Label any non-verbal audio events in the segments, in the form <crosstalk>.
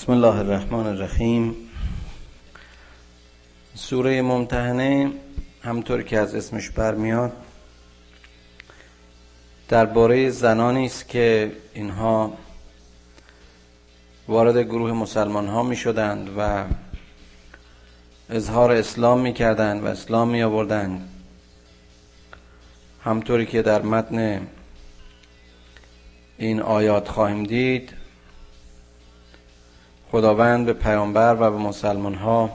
بسم الله الرحمن الرحیم. سوره ممتحنه همطور که از اسمش برمیاد درباره زنانی است که اینها وارد گروه مسلمان ها می شدند و اظهار اسلام می کردند و اسلام می آوردند همطوری که در متن این آیات خواهیم دید خداوند به پیامبر و به مسلمان ها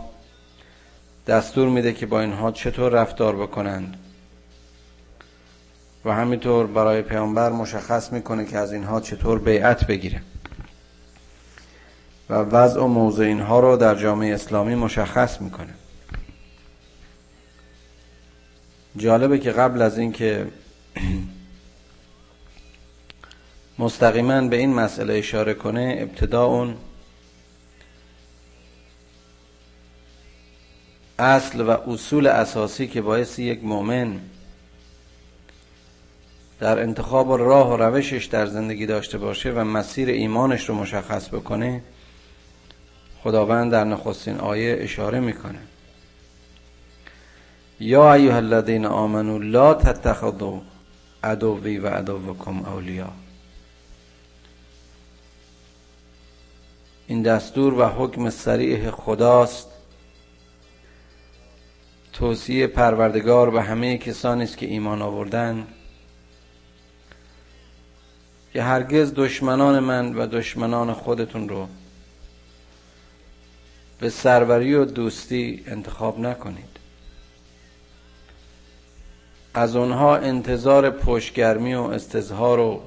دستور میده که با اینها چطور رفتار بکنند. و همینطور برای پیامبر مشخص می‌کنه که از اینها چطور بیعت بگیره. و وضع و موضع اینها رو در جامعه اسلامی مشخص می‌کنه. جالبه که قبل از اینکه <clears throat> مستقیما به این مسئله اشاره کنه ابتدا اون اصل و اصول اساسی که باعث یک مؤمن در انتخاب راه و روشش در زندگی داشته باشه و مسیر ایمانش رو مشخص بکنه خداوند در نخستین آیه اشاره می‌کنه. یا ایها الذین آمنوا لا تتخذوا عدوی و عدوکم اولیا این دستور و حکم سریع خداست توصیه پروردگار به همه کسانی است که ایمان آوردن. که هرگز دشمنان من و دشمنان خودتون رو به سروری و دوستی انتخاب نکنید. از اونها انتظار پشتگرمی و استظهار و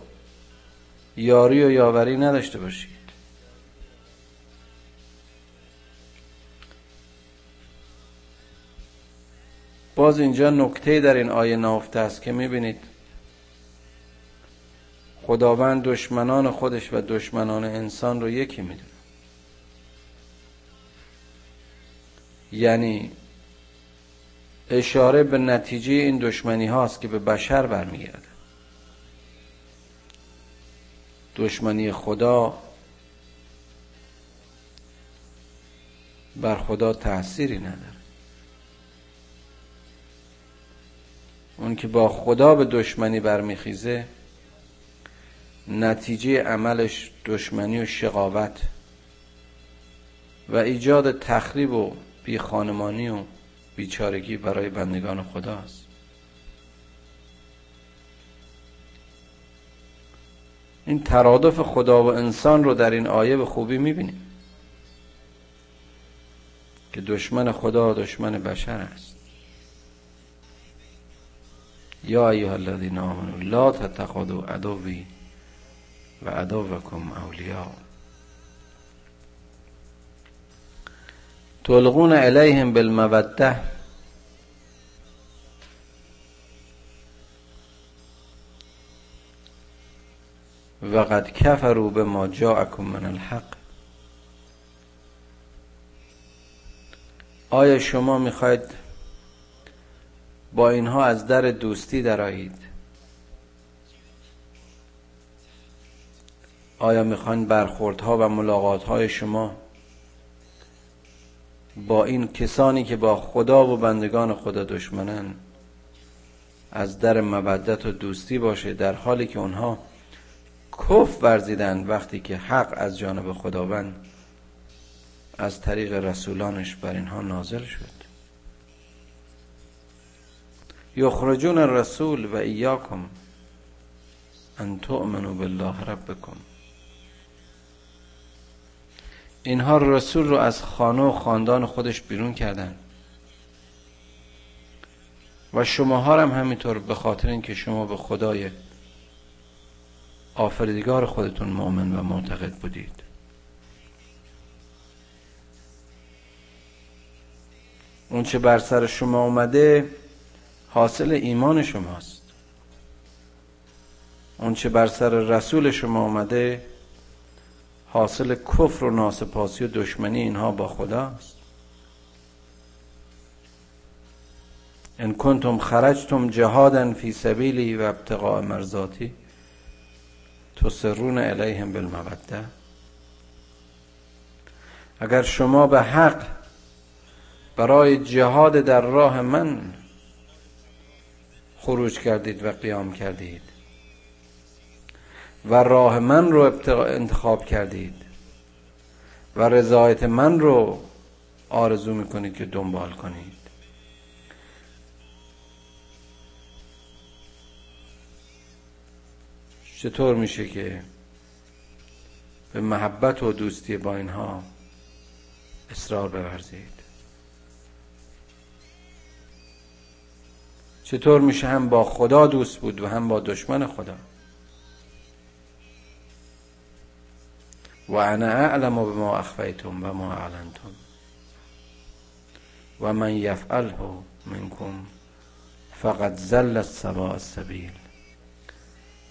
یاری و یاوری نداشته باشید. باز اینجا نکته در این آیه نافته است که می‌بینید خداوند دشمنان خودش و دشمنان انسان رو یکی می‌دونه. یعنی اشاره به نتیجه این دشمنی هاست که به بشر برمیگرده. دشمنی خدا بر خدا تأثیری نداره. اون که با خدا به دشمنی برمیخیزه نتیجه عملش دشمنی و شقاوت و ایجاد تخریب و بی خانمانی و بیچارگی برای بندگان خداست. این ترادف خدا و انسان رو در این آیه به خوبی می‌بینیم که دشمن خدا دشمن بشر است. یا ایها الذین آمنوا لا تتخذوا عدوی و عدوکم اولیاء. تلقون الیهم بالموده و قد کفروا بما جاءکم من الحق. آیا شما می‌خواید با اینها از در دوستی درآیید. آیا می‌خواین برخوردها و ملاقاتهای شما با این کسانی که با خدا و بندگان خدا دشمنن از در مودت و دوستی باشه در حالی که اونها کف ورزیدن وقتی که حق از جانب خداوند از طریق رسولانش بر اینها نازل شد؟ یخرجون الرسول و ایاکم ان تؤمنوا بالله ربکم. اینها رسول رو از خانه و خاندان خودش بیرون کردن. و شماها هم همینطور به خاطر اینکه شما به خدای آفریدگار خودتون مؤمن و معتقد بودید. اون چه بر سر شما اومده حاصل ایمان شماست. اون چه بر سر رسول شما آمده حاصل کفر و ناسپاسی و دشمنی اینها با خداست. ان کنتم خرجتم جهادا فی سبیلی و ابتقاء مرزاتی تسرون الیهم بالموده اگر شما به حق برای جهاد در راه من خروج کردید و قیام کردید. و راه من رو انتخاب کردید. و رضایت من رو آرزو می‌کنید که دنبال کنید. چطور میشه که به محبت و دوستی با اینها اصرار بورزید؟ چطور میشه هم با خدا دوست بود و هم با دشمن خدا؟ و انا اعلم بما اخفیتم و ما اعلنتم. و من یفعله منکم فقط زل السبا السبیل.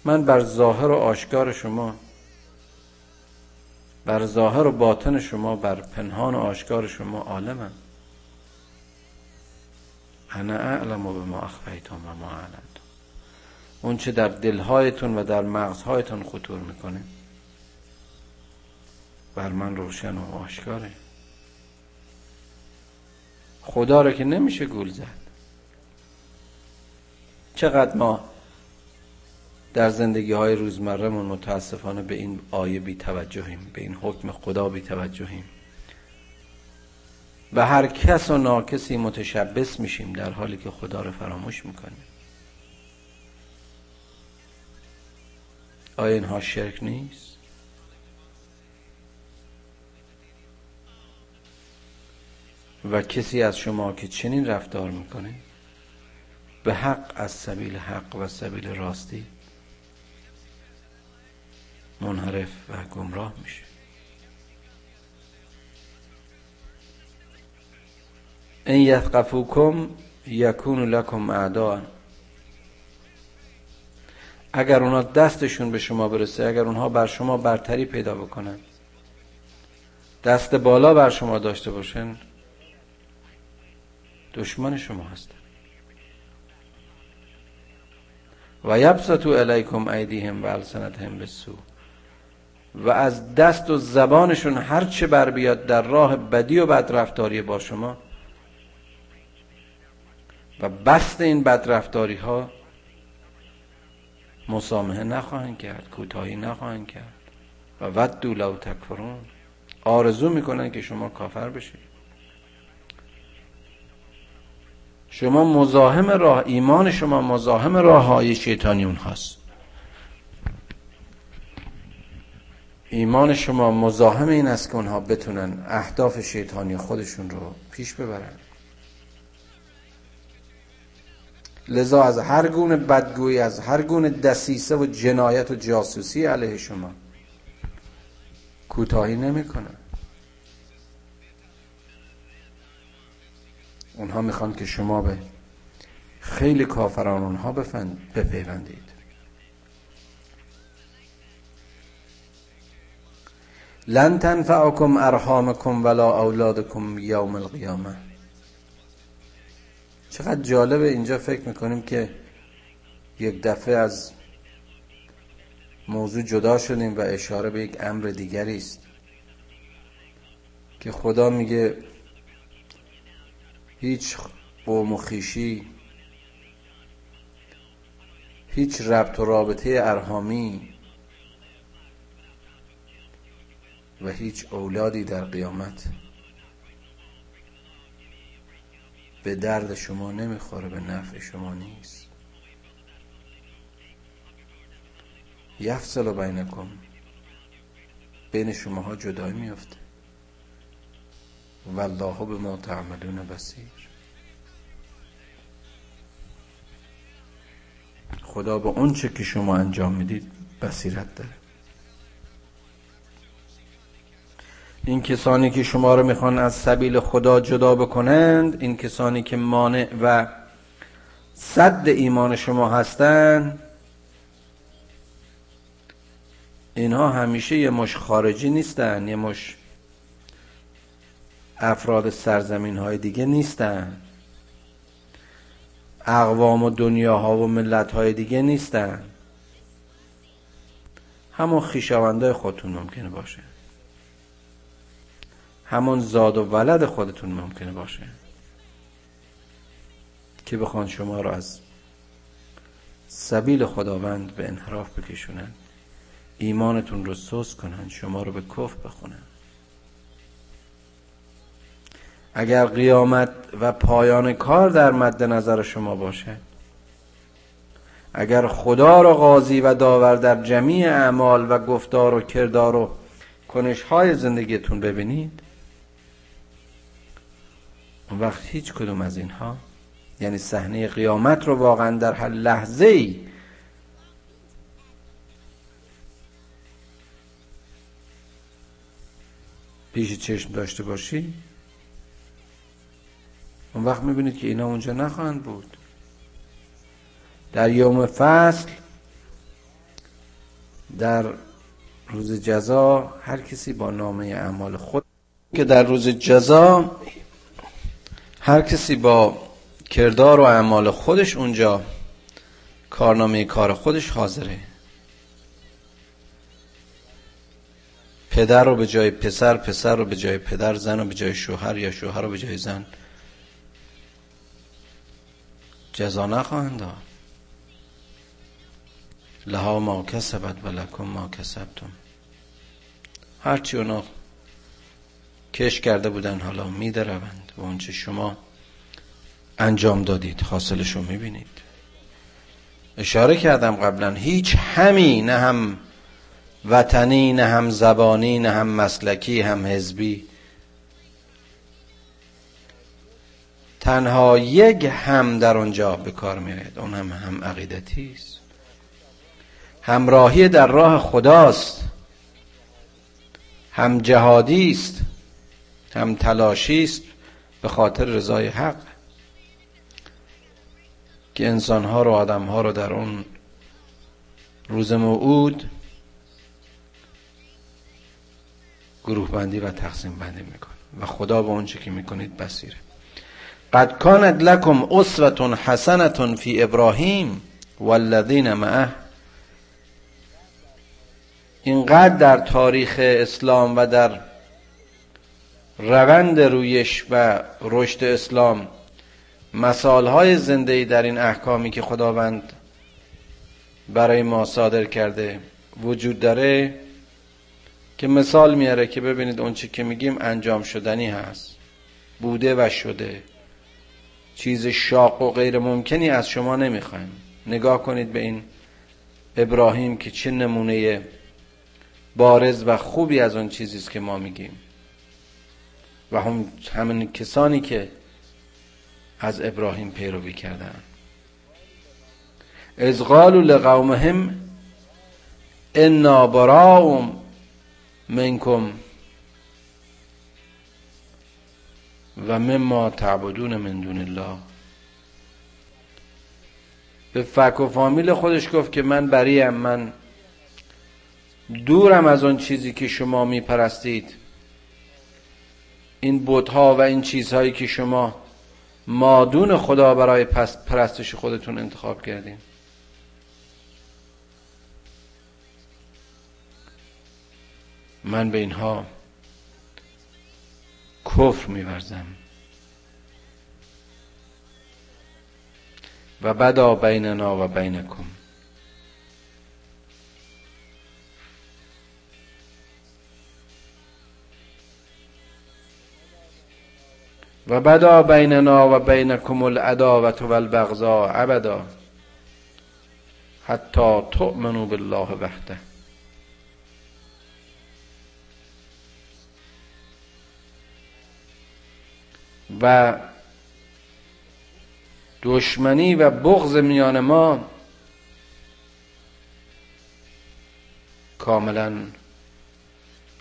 من بر ظاهر و آشکار شما بر ظاهر و باطن شما بر پنهان و آشکار شما عالمم. انا اعلم و به ما اخفیتم و ما اعلمتم اون چه در دلهایتون و در مغزهایتون خطور می‌کنه بر من روشن و آشکاره. خدا رو که نمیشه گول زد. چقدر ما در زندگی های روزمرهمون متاسفانه به این آیه بی توجهیم به این حکم خدا بی توجهیم به هر کس و ناکسی متشبس میشیم در حالی که خدا رو فراموش می‌کنیم. آیا اینها شرک نیست؟ و کسی از شما که چنین رفتار می‌کنه به حق از سبیل حق و سبیل راستی منحرف و گمراه میشه. این یثقفوکم یکون لکم اعداء اگر اونا دستشون به شما برسه اگر اونها بر شما برتری پیدا بکنن دست بالا بر شما داشته باشن دشمن شما هستن. و یبسطو الیکم ایدیهم و السنتهم بالسوء. و از دست و زبانشون هر چه بر بیاد در راه بدی و بدرفتاری با شما و بست این بدرفتاری ها مسامحه نخواهند کرد کوتاهی نخواهند کرد. و ود لو تکفرون. آرزو می‌کنن که شما کافر بشید. شما مزاحم راه ایمان شما مزاحم راه های شیطانی هست ایمان شما مزاحم این است که اونها بتونن اهداف شیطانی خودشون رو پیش ببرن. لذا از هر گونه بدگویی از هر گونه دسیسه و جنایت و جاسوسی علیه شما کوتاهی نمی‌کنن اونها می‌خوان که شما به خیلی کافران اونها بپیوندید. لن تنفعکم ارحامکم ولا اولادکم یوم القیامه چقدر جالبه اینجا فکر می‌کنیم که یک دفعه از موضوع جدا شدیم و اشاره به یک امر دیگری است که خدا میگه هیچ قوم و خیشی هیچ ربط و رابطه ارهامی و هیچ اولادی در قیامت. به درد شما نمی‌خوره به نفع شما نیست. یفصل بینکم. بین شماها جدایی میفته والله به ما تعملون بسیر خدا به اون چه که شما انجام می‌دید بصیرت داره. این کسانی که شما رو می‌خوان از سبیل خدا جدا بکنند این کسانی که مانع و صد ایمان شما هستند اینها همیشه یه مش خارجی نیستن یه مش افراد سرزمین های دیگه نیستن. اقوام و دنیاها و ملت های دیگه نیستن. همون خیشاونده خودتون ممکنه باشه. همون زاد و ولد خودتون ممکنه باشه. که بخوان شما رو از سبیل خداوند به انحراف بکشونن. ایمانتون رو سوس کنن شما رو به کف بخونن. اگر قیامت و پایان کار در مد نظر شما باشه اگر خدا را قاضی و داور در جمیع اعمال و گفتار و کردار و کنش های زندگیتون ببینید وقت هیچ کدوم از اینها یعنی صحنه قیامت رو واقعا در هر لحظه ای پیش چشم داشته باشی اون وقت می‌بینید که اینا اونجا نخواهند بود. در یوم فصل در روز جزا هر کسی با نامه اعمال خود که در روز جزا هر کسی با کردار و اعمال خودش اونجا کارنامه کار خودش حاضره. پدر رو به جای پسر پسر رو به جای پدر زن رو به جای شوهر یا شوهر رو به جای زن. جزا نخواهند داد. لها ما کسبت و لکم ما کسبتم. هرچی اونا کش کرده بودن حالا میده روند و اونچه شما انجام دادید حاصلش رو می‌بینید. اشاره کردم قبلا هیچ همی نه هم وطنی نه هم زبانی نه هم مسلکی هم حزبی. تنها یک هم در اونجا به کار میاد اون هم هم عقیدتی است. همراهی در راه خداست. هم جهادی است هم تلاشی است. به خاطر رضای حق که انسانها رو آدمها رو در اون روز موعود گروه بندی و تقسیم بندی می‌کنه و خدا به اونچه که می‌کنید بسیره قد کانت لکم اسوة حسنة فی ابراهیم والذین معه. اینقدر در تاریخ اسلام و در روند رویش و رشد اسلام های زنده در این احکامی که خداوند برای ما صادر کرده وجود داره که مثال میاره که ببینید اون چی که میگیم انجام شدنی هست بوده و شده. چیز شاق و غیر ممکنی از شما نمی‌خوایم. نگاه کنید به این ابراهیم که چه نمونه بارز و خوبی از اون چیزی است که ما میگیم. و هم همین کسانی که از ابراهیم پیروی کردن. از قالوا لقومهم انا براء منکم و مما تعبدون من دون الله. به فک و فامیل خودش گفت که من بریم من دورم از اون چیزی که شما میپرستید. این بودها و این چیزهایی که شما مادون خدا برای پرستش خودتون انتخاب کردین. من به اینها کفر میورزم. و بدا بیننا و بینکم. و بدا بیننا و بینکم العداوت و البغضاء ابدا حتی تؤمنوا بالله وحده. و دشمنی و بغض میان ما کاملا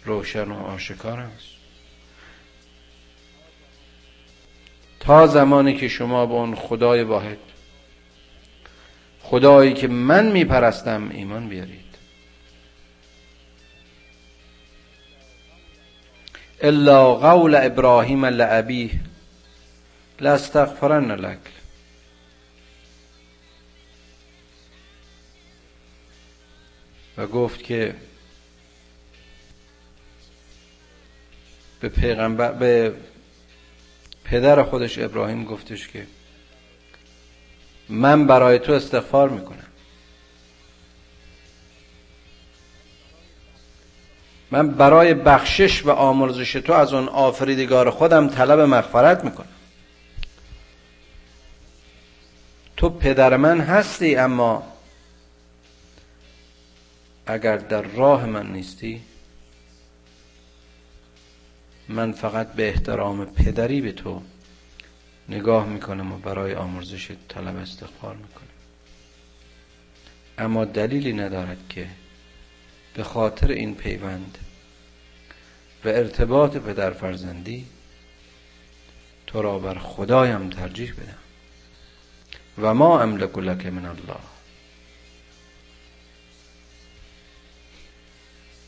روشن و آشکار است. تا زمانی که شما به اون خدای واحد خدایی که من میپرستم ایمان بیارید. الا قول ابراهیم لعبیه لاستغفرن لك و گفت که به پیغمبر به پدر خودش ابراهیم گفتش که من برای تو استغفار می‌کنم. من برای بخشش و آمرزش تو از اون آفریدگار خودم طلب مغفرت می‌کنم. تو پدر من هستی اما اگر در راه من نیستی من فقط به احترام پدری به تو نگاه می‌کنم و برای آمرزش طلب استغفار می‌کنم. اما دلیلی ندارد که به خاطر این پیوند و ارتباط پدر فرزندی تو را بر خدایم ترجیح بدم. و ما املک لک من الله.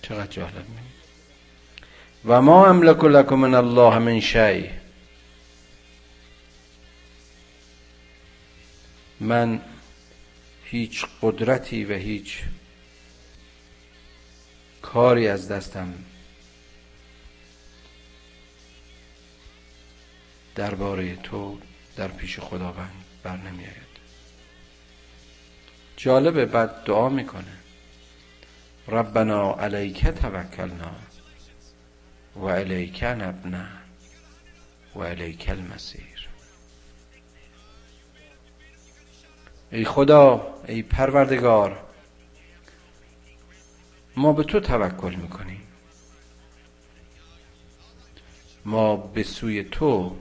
چقدر جالب و ما املک لک من الله من شیء من هیچ قدرتی و هیچ کاری از دستم درباره تو در پیش خداوند بر نمیآید جالبه بعد دعا می‌کنه ربنا علیک توکلنا و علیک نبنا و علیک المسیر. ای خدا ای پروردگار ما به تو توکل می‌کنیم. ما به سوی تو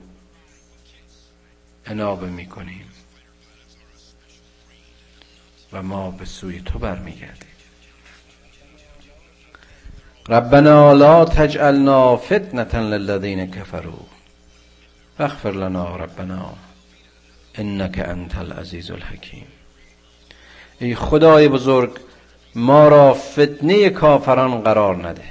انابه می‌کنیم. و ما به سوی تو برمیگردیم. ربنا لا تجعلنا فتنة للذین كفروا. واغفر لنا ربنا انك انت العزیز الحکیم ای خدای بزرگ ما را فتنه کافران قرار نده.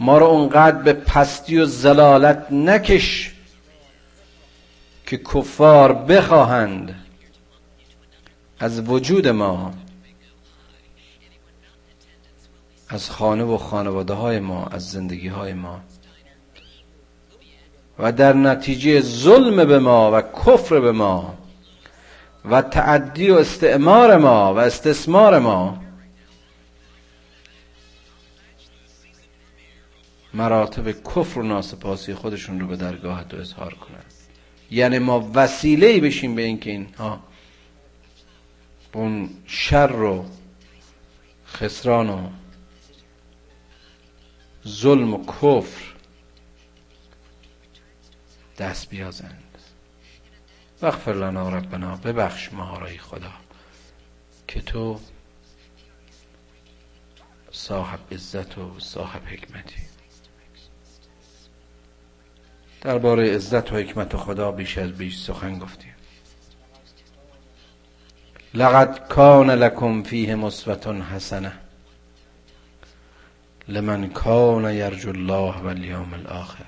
ما را اونقدر به پستی و زلالت نکش که کفار بخواهند از وجود ما از خانه و خانواده های ما از زندگی های ما. و در نتیجه ظلم به ما و کفر به ما و تعدی و استعمار ما و استثمار ما. مراتب کفر و ناسپاسی خودشون رو به درگاه تو اظهار کنند یعنی ما وسیله بشیم به اینکه اینها اون شر و خسران و ظلم و کفر دست بیازند. وغفر لنا ربنا ببخش ما خدا که تو صاحب عزت و صاحب حکمتی. درباره عزت و حکمت خدا بیش از بیش سخن گفتیم. لقد کان لکم فیه مسوت حسنه لمن کان یرجو الله و الیوم الاخر.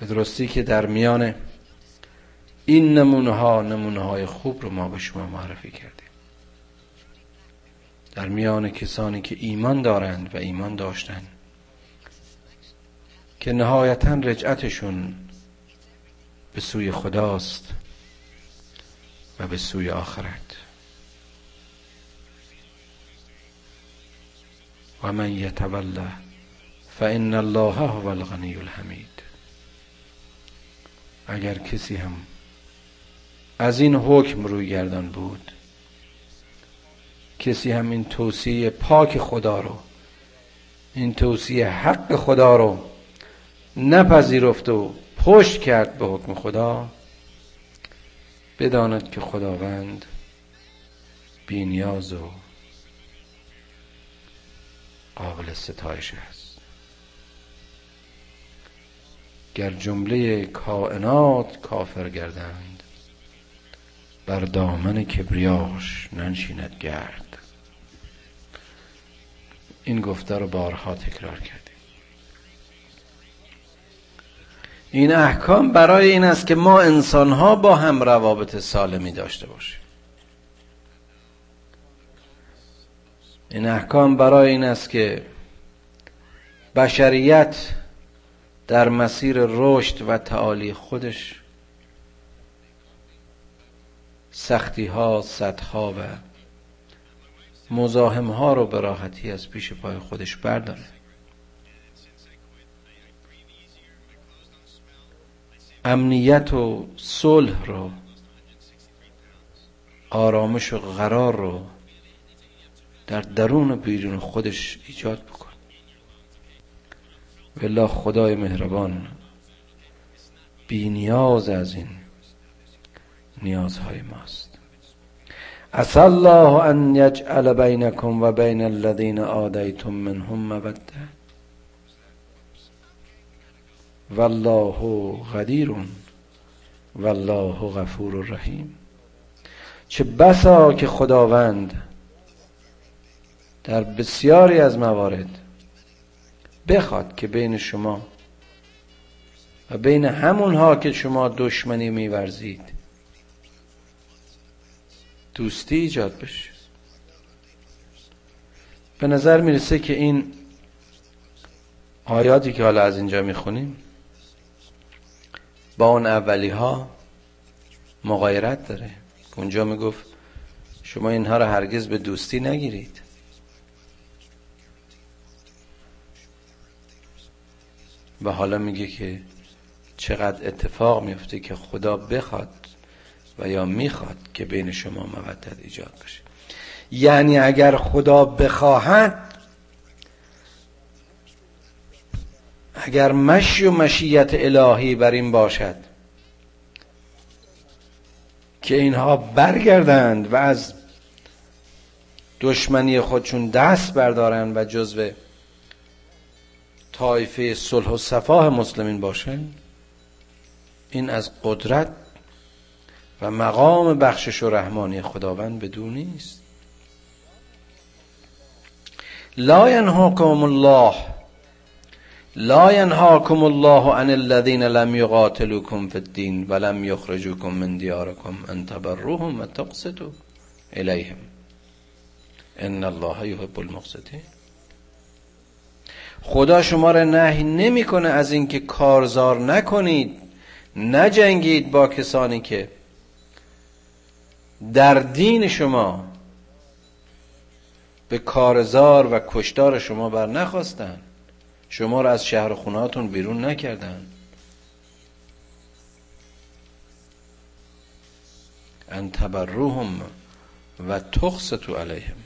به درستی که در میان این نمونه ها نمونه های خوب رو ما به شما معرفی کردیم. در میان کسانی که ایمان دارند و ایمان داشتند که نهایتا رجعتشون به سوی خداست و به سوی آخرت. و من یتوله فان الله هو الغنی الحمید اگر کسی هم از این حکم روی گردان بود کسی هم این توصیه پاک خدا رو این توصیه حق خدا رو نپذیرفت و پشت کرد به حکم خدا بداند که خداوند بینیاز و قابل ستایش است. گر جمله کائنات کافر گردند بر دامن کبریاش ننشیند گرد. این گفته رو بارها تکرار کردیم. این احکام برای این است که ما انسانها با هم روابط سالمی داشته باشیم. این احکام برای این است که بشریت در مسیر رشد و تعالی خودش سختی ها صدها و مزاحم ها رو به راحتی از پیش پای خودش برداره. امنیت و صلح رو آرامش و قرار رو در درون بیرون خودش ایجاد بکن. والله خدای مهربان بی نیاز از این نیازهای ماست. اس الله ان یجعل بینکم و بین الذین آدیتم منهم موده والله قدیر والله غفور رحیم چه بسا که خداوند در بسیاری از موارد بخواد که بین شما و بین همونها که شما دشمنی میورزید دوستی ایجاد بشه. به نظر می‌رسه که این آیاتی که حالا از اینجا می‌خونیم با اون اولی ها مغایرت داره. اونجا می‌گفت شما اینها را هرگز به دوستی نگیرید. و حالا میگه که چقدر اتفاق میفته که خدا بخواد و یا می‌خواد که بین شما مودت ایجاد بشه. یعنی اگر خدا بخواهد اگر مشی و مشیت الهی بر این باشد که اینها برگردند و از دشمنی خودشون دست بردارند و جزو طایفه صلح و صفاه مسلمین باشن این از قدرت و مقام بخشش و رحمانی خداوند بدون نیست. لا ینهاکم الله لا ینهاکم الله عن الذين لم يقاتلوكم في الدين ولم يخرجوكم من دياركم ان تبروهم وتقسطوا اليهم ان الله يحب المقسطين خدا شما را نهی نمی‌کنه از اینکه کارزار نکنید. نجنگید با کسانی که در دین شما به کارزار و کشتار شما بر نخواستن. شما را از شهر خونهاتون بیرون نکردن. ان تبروهم و تخصتو علیهم.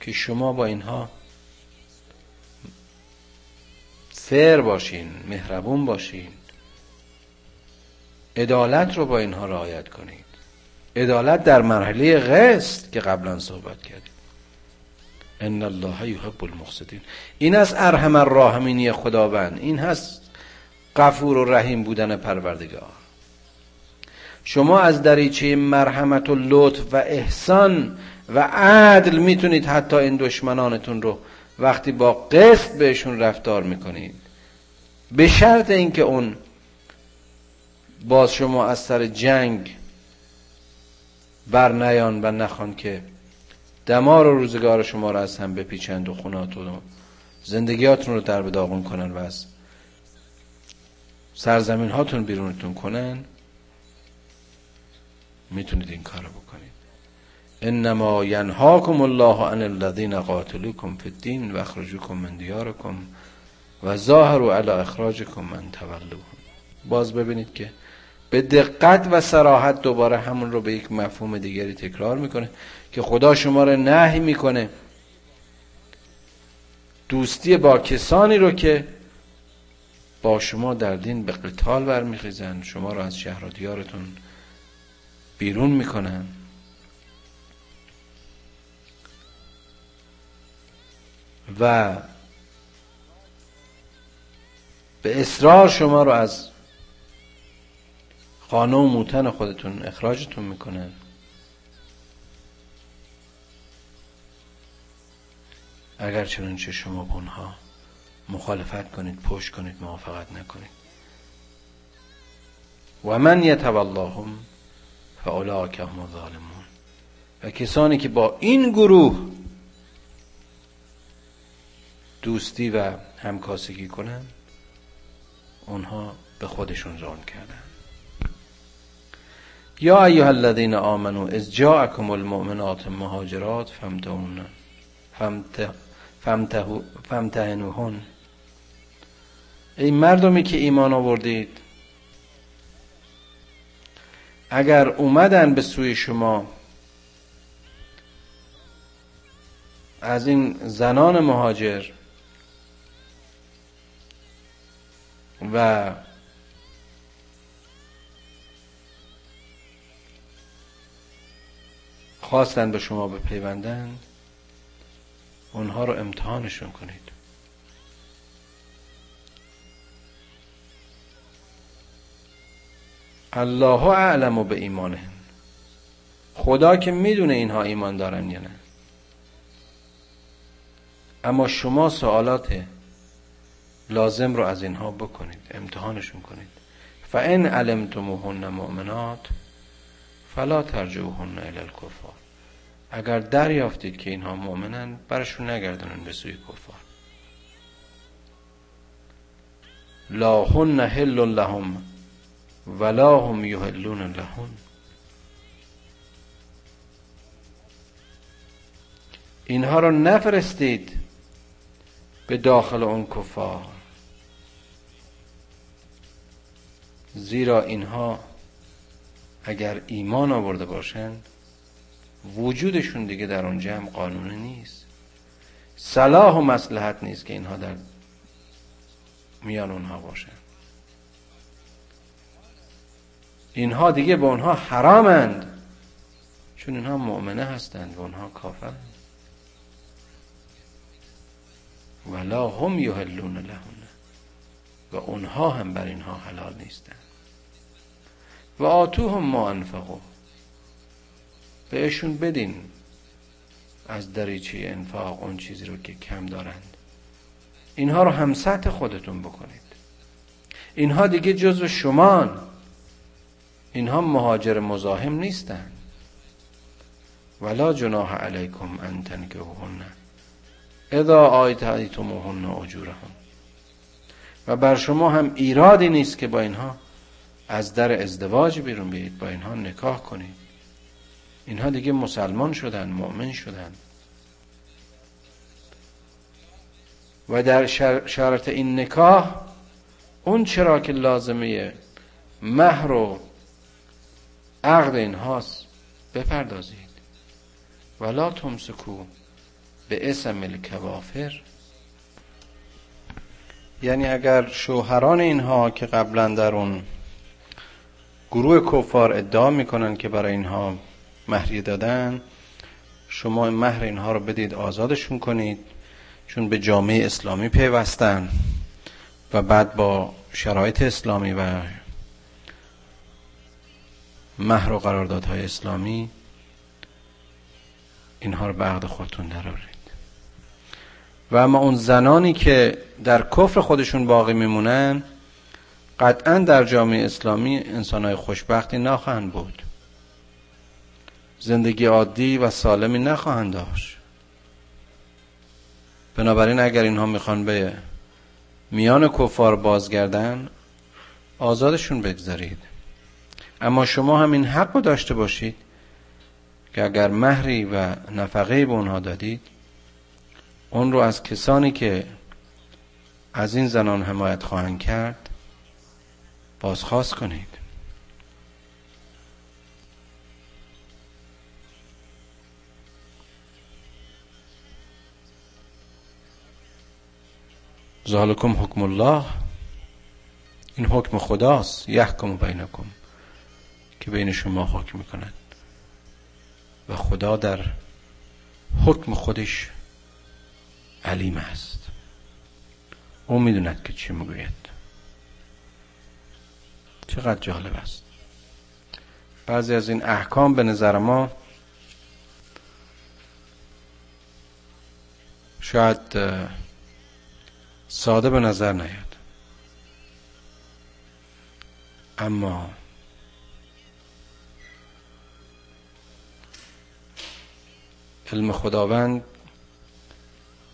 که شما با اینها فر باشین مهربون باشین. عدالت رو با اینها رعایت کنید. عدالت در مرحله قسط که قبلا صحبت کردیم. ان الله یحب المقسطین این از ارحم الراحمینی خداوند. این هست غفور و رحیم بودن پروردگار. شما از دریچه مرحمت و لطف و احسان و عدل می‌تونید حتی این دشمنانتون رو وقتی با قسط بهشون رفتار می‌کنید به شرط اینکه اون باز شما از سر جنگ بر نیان و نخوان که دمار و روزگار شما رو از هم بپیچند و خوناتون و زندگیاتون رو در بداغون کنن و از سرزمین هاتون بیرونتون کنن می‌تونید این کارو بکنید. انما ینهاکم الله عن الذين قاتلوكم في الدين واخرجوكم من دياركم و علی اخراجكم من تولوهم. باز ببینید که به دقت و سراحت دوباره همون رو به یک مفهوم دیگری تکرار می‌کنه که خدا شما رو نهی می‌کنه دوستی با کسانی رو که با شما در دین به قتال برمیخیزن شما رو از شهر و دیارتون بیرون می‌کنن. و به اصرار شما رو از خانه و موتن خودتون اخراجتون می‌کنن اگر چنانچه شما با اونها مخالفت کنید پشت کنید موافقت نکنید. و من یتولاهم فاولاک هم ظالمون و کسانی که با این گروه دوستی و همکاسگی کنن اونها به خودشون ظلم کردن. یا ایها الذین آمنو از جاءکم المؤمنات مهاجرات فمتهن فمتهنوهن ای مردمی که ایمان آوردید اگر اومدن به سوی شما از این زنان مهاجر و خواستن به شما بپیوندن اونها رو امتحانشون کنید. الله اعلم به ایمانهن. خدا که می‌دونه اینها ایمان دارن یا نه. اما شما سوالات لازم رو از اینها بکنید امتحانشون کنید. فان علمتموهن مؤمنات فلا ترجعوهن الی الکفار اگر دریافتید که اینها مؤمنن برشون نگردنن به سوی کفار. لا هن حل لهم ولا هم یحلون لهم اینها رو نفرستید به داخل اون کفار. زیرا اینها اگر ایمان آورده باشند وجودشون دیگه در اون جمع قانونی نیست. صلاح و مسلحت نیست که اینها در میان اونها باشن اینها دیگه به اونها حرامند. چون اینها مؤمنه هستند و اونها کافرند. ولا هم یحلون لهن. و اونها هم بر اینها حلال نیستند. و آتوهم ما انفقو. بهشون بدین از دریچه انفاق اون چیزی رو که کم دارند اینها رو هم سطح خودتون بکنید. اینها دیگه جزو شمان اینها مهاجر مزاحم نیستند ولا جناح علیکم ان تنکهوهن اذا آیتیتموهن اجورهم. و بر شما هم ایرادی نیست که با اینها از در ازدواج بیرون بیایید با اینها نکاح کنید. اینها دیگه مسلمان شدن مؤمن شدن. و در شرط این نکاح اون چرا که لازمه مهر و عقد اینهاست بپردازید. ولا تمسکو به اسم الکوافر. یعنی اگر شوهران اینها که قبلا در اون گروه کفار ادعا می‌کنن که برای اینها مهریه دادن. شما مهر اینها رو بدید آزادشون کنید چون به جامعه اسلامی پیوستن و بعد با شرایط اسلامی و مهر و قراردادهای اسلامی اینها رو به عقد خودتون درارید و اما اون زنانی که در کفر خودشون باقی میمونن قطعا در جامعه اسلامی انسانهای خوشبختی نخواهند بود. زندگی عادی و سالمی نخواهند داشت. بنابراین اگر اینها می‌خوان به میان کفار بازگردن آزادشون بگذارید. اما شما هم این حق رو داشته باشید که اگر مهری و نفقه به اونها دادید اون رو از کسانی که از این زنان حمایت خواهند کرد بازخواست کنید. ذالکم حکم الله. این حکم خداست. یحکم بینکم. که بین شما حکم می‌کند. و خدا در حکم خودش علیم است. او می‌دوند که چی می‌گوید. چقدر جالب است. بعضی از این احکام به نظر ما شاید ساده به نظر نیاد. اما علم خداوند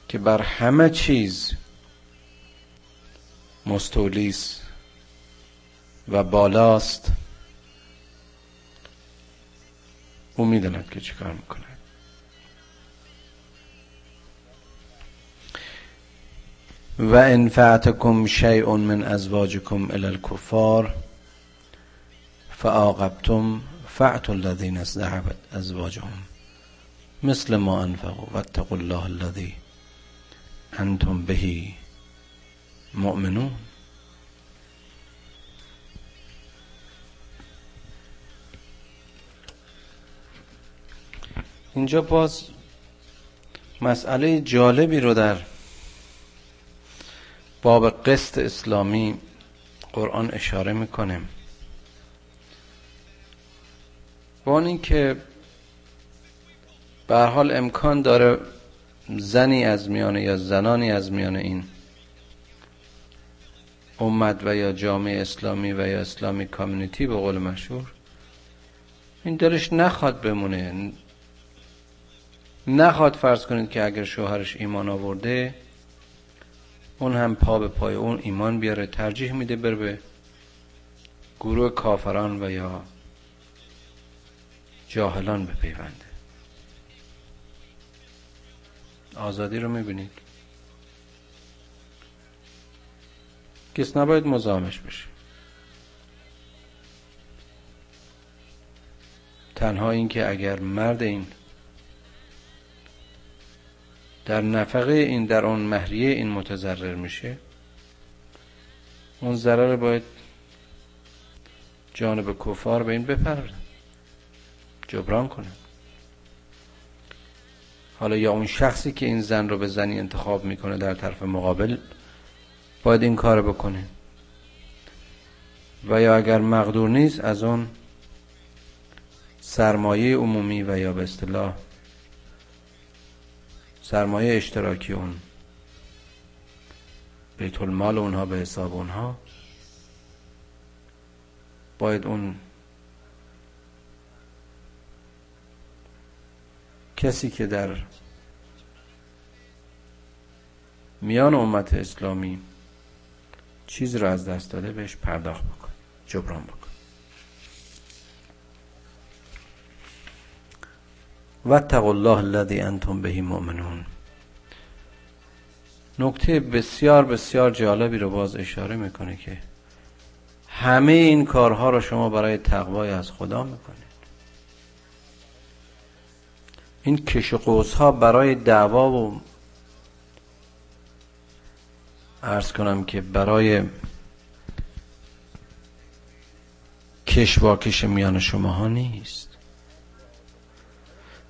که بر همه چیز مستولیست و بالاست. او می‌داند که چیکار می‌کنه و ان فعتکم شیء من ازواجکم الى الكفار فعاقبتم فعتوا الذين ازدعبت ازواجهم مثل ما انفقوا واتقوا الله الذي انتم بهی مؤمنون. اینجا باز مسئله جالبی رو در باب قسط اسلامی قرآن اشاره می‌کنه با این که به حال امکان داره زنی از میانه یا زنانی از میانه این امت و یا جامعه اسلامی و یا اسلامی کامیونیتی به قول مشهور این دلش نخواد بمونه. نخواد فرض کنید که اگر شوهرش ایمان آورده اون هم پا به پای اون ایمان بیاره ترجیح میده بر به گروه کافران و یا جاهلان بپیونده. آزادی رو می‌بینید؟ کس نباید مزامش بشه. تنها این که اگر مرد این در نفقه این در اون مهریه این متضرر میشه. اون ضرر باید جانب کفار به این بپرد جبران کنه حالا یا اون شخصی که این زن رو به زنی انتخاب می‌کنه در طرف مقابل باید این کار بکنه. و یا اگر مقدور نیست از اون سرمایه عمومی و یا به اصطلاح سرمایه اشتراکی اون. بیت المال اونها به حساب اونها. باید اون کسی که در میان امت اسلامی چیز را از دست داده بهش پرداخت بکن جبران بکن واتقوا الله الذي انتم بهی مؤمنون. نکته بسیار بسیار جالبی رو باز اشاره می‌کنه که همه این کارها رو شما برای تقوای از خدا می‌کنید. این کش ها برای دعوا و ارز کنم که برای کش میان شما ها نیست.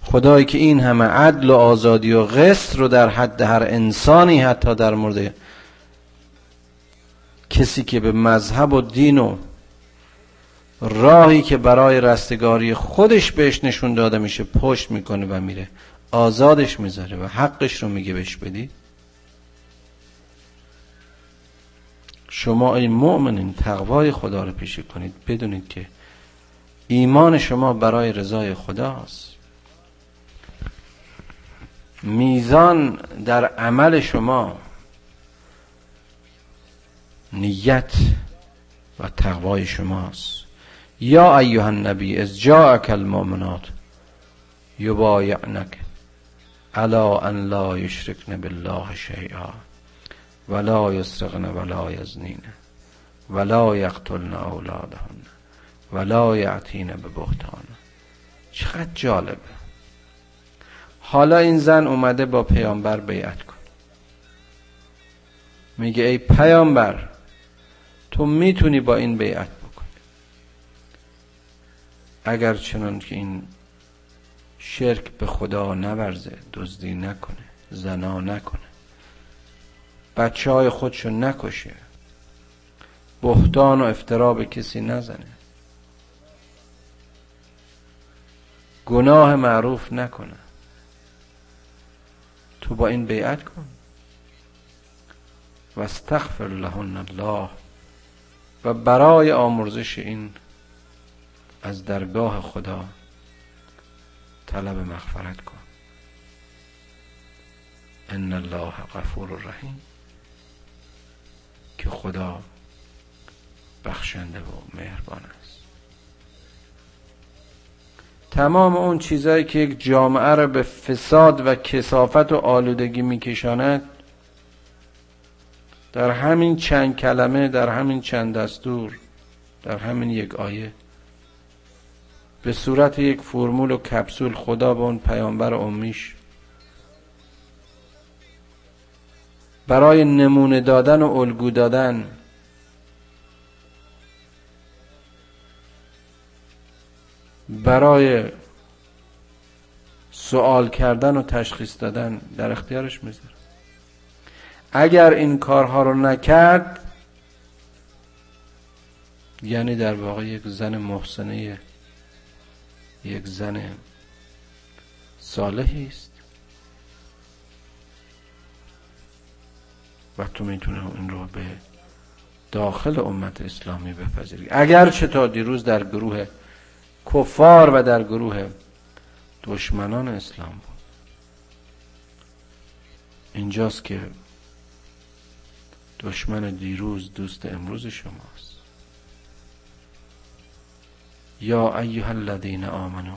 خدایی که این همه عدل و آزادی و قسط رو در حد هر انسانی حتی در مورد کسی که به مذهب و دین و راهی که برای رستگاری خودش بهش نشون داده میشه پشت می‌کنه و میره. آزادش می‌ذاره و حقش رو میگه بهش بدید شما این مؤمنین تقوای خدا رو پیشه کنید. بدونید که ایمان شما برای رضای خداست. میزان در عمل شما نیت و تقوای شماست. یا ایها النبی از جاءک المؤمنات یبایعنک علا ان لا یشرکن بالله شیئا ولا یسرقن ولا یزنین ولا یقتلن اولادهن ولا یعتین ببهتان. چقدر جالبه حالا این زن اومده با پیامبر بیعت کن. میگه ای پیامبر تو می‌تونی با این بیعت بکنی. اگر چنان که این شرک به خدا نورزه دزدی نکنه زنا نکنه بچه های خودشو نکشه بهتان و افترا به کسی نزنه. گناه معروف نکنه. تو با این بیعت کن. و استغفر لهن الله. و برای آمرزش این از درگاه خدا طلب مغفرت کن. ان الله غفور رحیم. که خدا بخشنده و مهربان است تمام اون چیزهایی که یک جامعه را به فساد و کسافت و آلودگی میکشاند در همین چند کلمه در همین چند دستور در همین یک آیه به صورت یک فرمول و کپسول خدا به اون پیامبر امیش برای نمونه دادن و الگو دادن برای سوال کردن و تشخیص دادن در اختیارش می‌ذاره اگر این کارها رو نکرد یعنی در واقع یک زن محسنه یک زن صالحی است. و تو می‌تونه این رو به داخل امت اسلامی بپذیری. اگر چه تا دیروز در گروه کفار و در گروه دشمنان اسلام بود. اینجاست که دشمن دیروز دوست امروز شماست. یا ایها الذین آمنو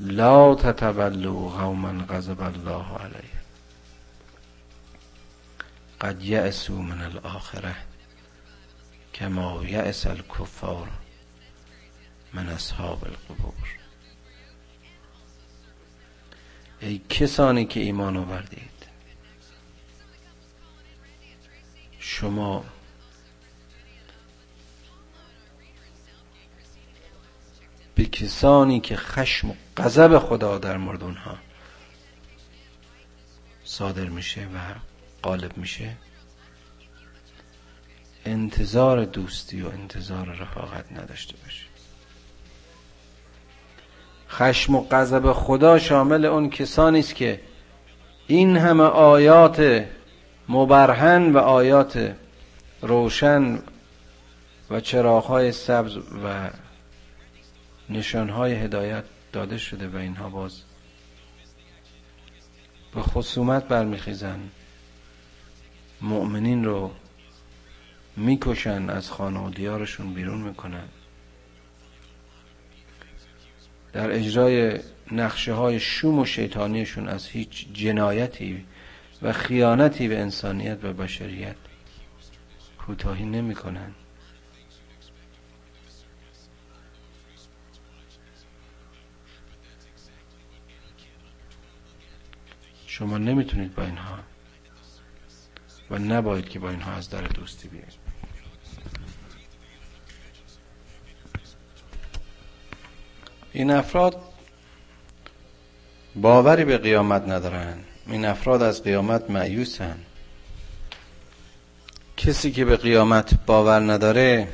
لا تتولوا قوما غضب الله علیهم. قد یأسوا من الاخره کما یأس الکفار. من اصحاب القبور. ای کسانی که ایمان آوردید شما به کسانی که خشم و غضب خدا در مورد اونها صادر میشه و غالب میشه انتظار دوستی و انتظار رفاقت نداشته باشه. خشم و غضب خدا شامل اون کسانی است که این همه آیات مبرهن و آیات روشن و چراغهای سبز و نشانهای هدایت داده شده و اینها باز به خصومت برمیخیزن. مؤمنین رو می‌کشن از خانه و دیارشون بیرون می‌کنن. در اجرای نقشه های شوم و شیطانیشون از هیچ جنایتی و خیانتی به انسانیت و بشریت کوتاهی نمی‌کنن. شما نمی‌تونید با اینها و نباید که با اینها از در دوستی بیاید. این افراد باوری به قیامت ندارن. این افراد از قیامت معیوسن کسی که به قیامت باور نداره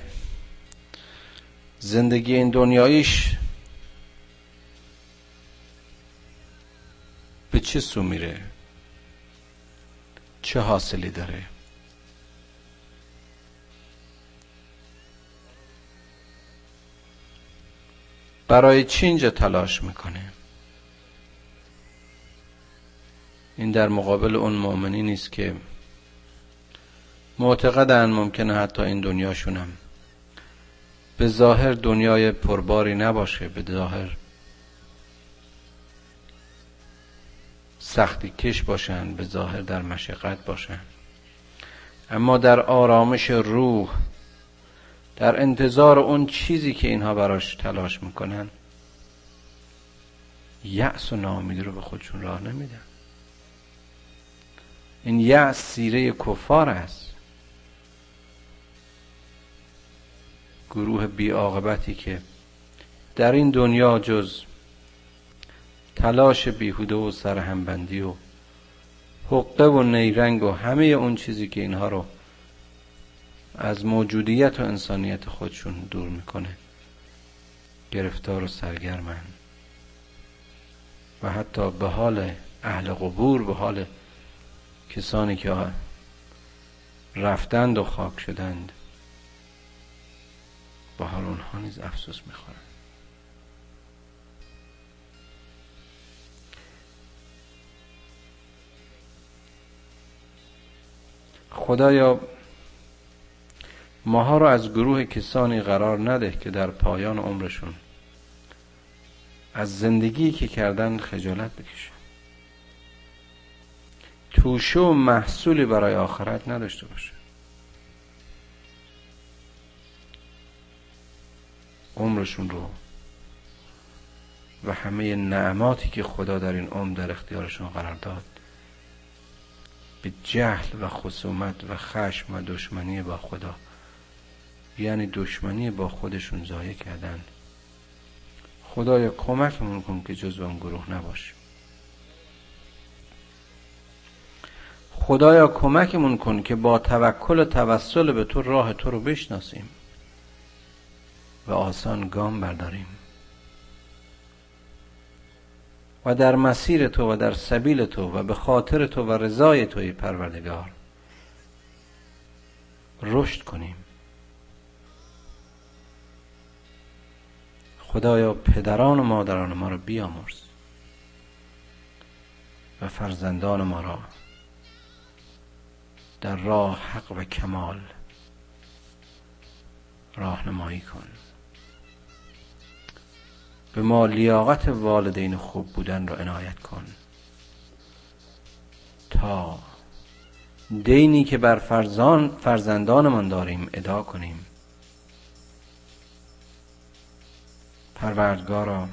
زندگی این دنیاییش به چه سو میره؟ چه حاصلی داره؟ برای چی اینجا تلاش می‌کنه. این در مقابل اون مؤمنی نیست که معتقدن ممکنه حتی این دنیاشونم. به ظاهر دنیای پرباری نباشه به ظاهر سختی کش باشن به ظاهر در مشقت باشن. اما در آرامش روح در انتظار اون چیزی که اینها براش تلاش می‌کنن یأس و ناامیدی رو به خودشون راه نمیدن. این یأس سیره کفار است. گروه بیاقبتی که در این دنیا جز تلاش بیهوده و سرهمبندی و حقه و نیرنگ و همه اون چیزی که اینها رو از موجودیت و انسانیت خودشون دور می‌کنه. گرفتار و سرگرمن. و حتی به حال اهل قبور به حال کسانی که رفتند و خاک شدند با حال اونها نیز افسوس می‌خورند خدایا ماها رو از گروه کسانی قرار نده که در پایان عمرشون از زندگی که کردن خجالت بکشن توشه و محصولی برای آخرت نداشته باشه. عمرشون رو و همه نعماتی که خدا در این عمر در اختیارشون قرار داد به جهل و خصومت و خشم و دشمنی با خدا یعنی دشمنی با خودشون ضایع کردن. خدایا کمکمون کن که جز اون گروه نباشیم. خدایا کمکمون کن که با توکل و توسل به تو راه تو رو بشناسیم و آسان گام برداریم. و در مسیر تو و در سبیل تو و به خاطر تو و رضای توی پروردگار رشد کنیم. خدایا پدران و مادران ما را بیامرز و فرزندان ما را در راه حق و کمال راهنمایی کن. به ما لیاقت والدین خوب بودن را عنایت کن. تا دینی که بر فرزان فرزندانمان داریم ادا کنیم. پروردگارا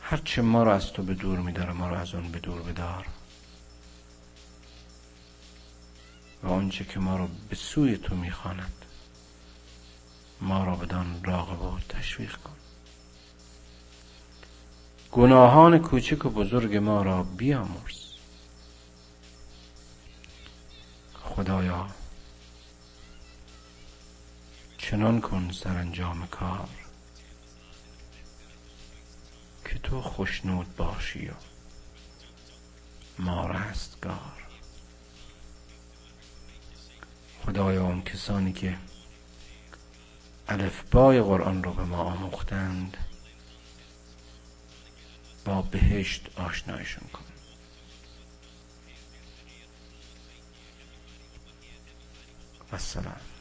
هرچه ما را از تو به دور میداره ما را از اون به دور بدار. و آنچه که ما را به سوی تو می‌خواند ما را بدان راغب و تشویق کن. گناهان کوچک و بزرگ ما را بیامرز. خدایا چنان کن سرانجام کار که تو خوشنود باشی و ما رستگار خدایا اون کسانی که الفبای قرآن رو به ما آموختند با بهشت آشنایشون کن. و السلام.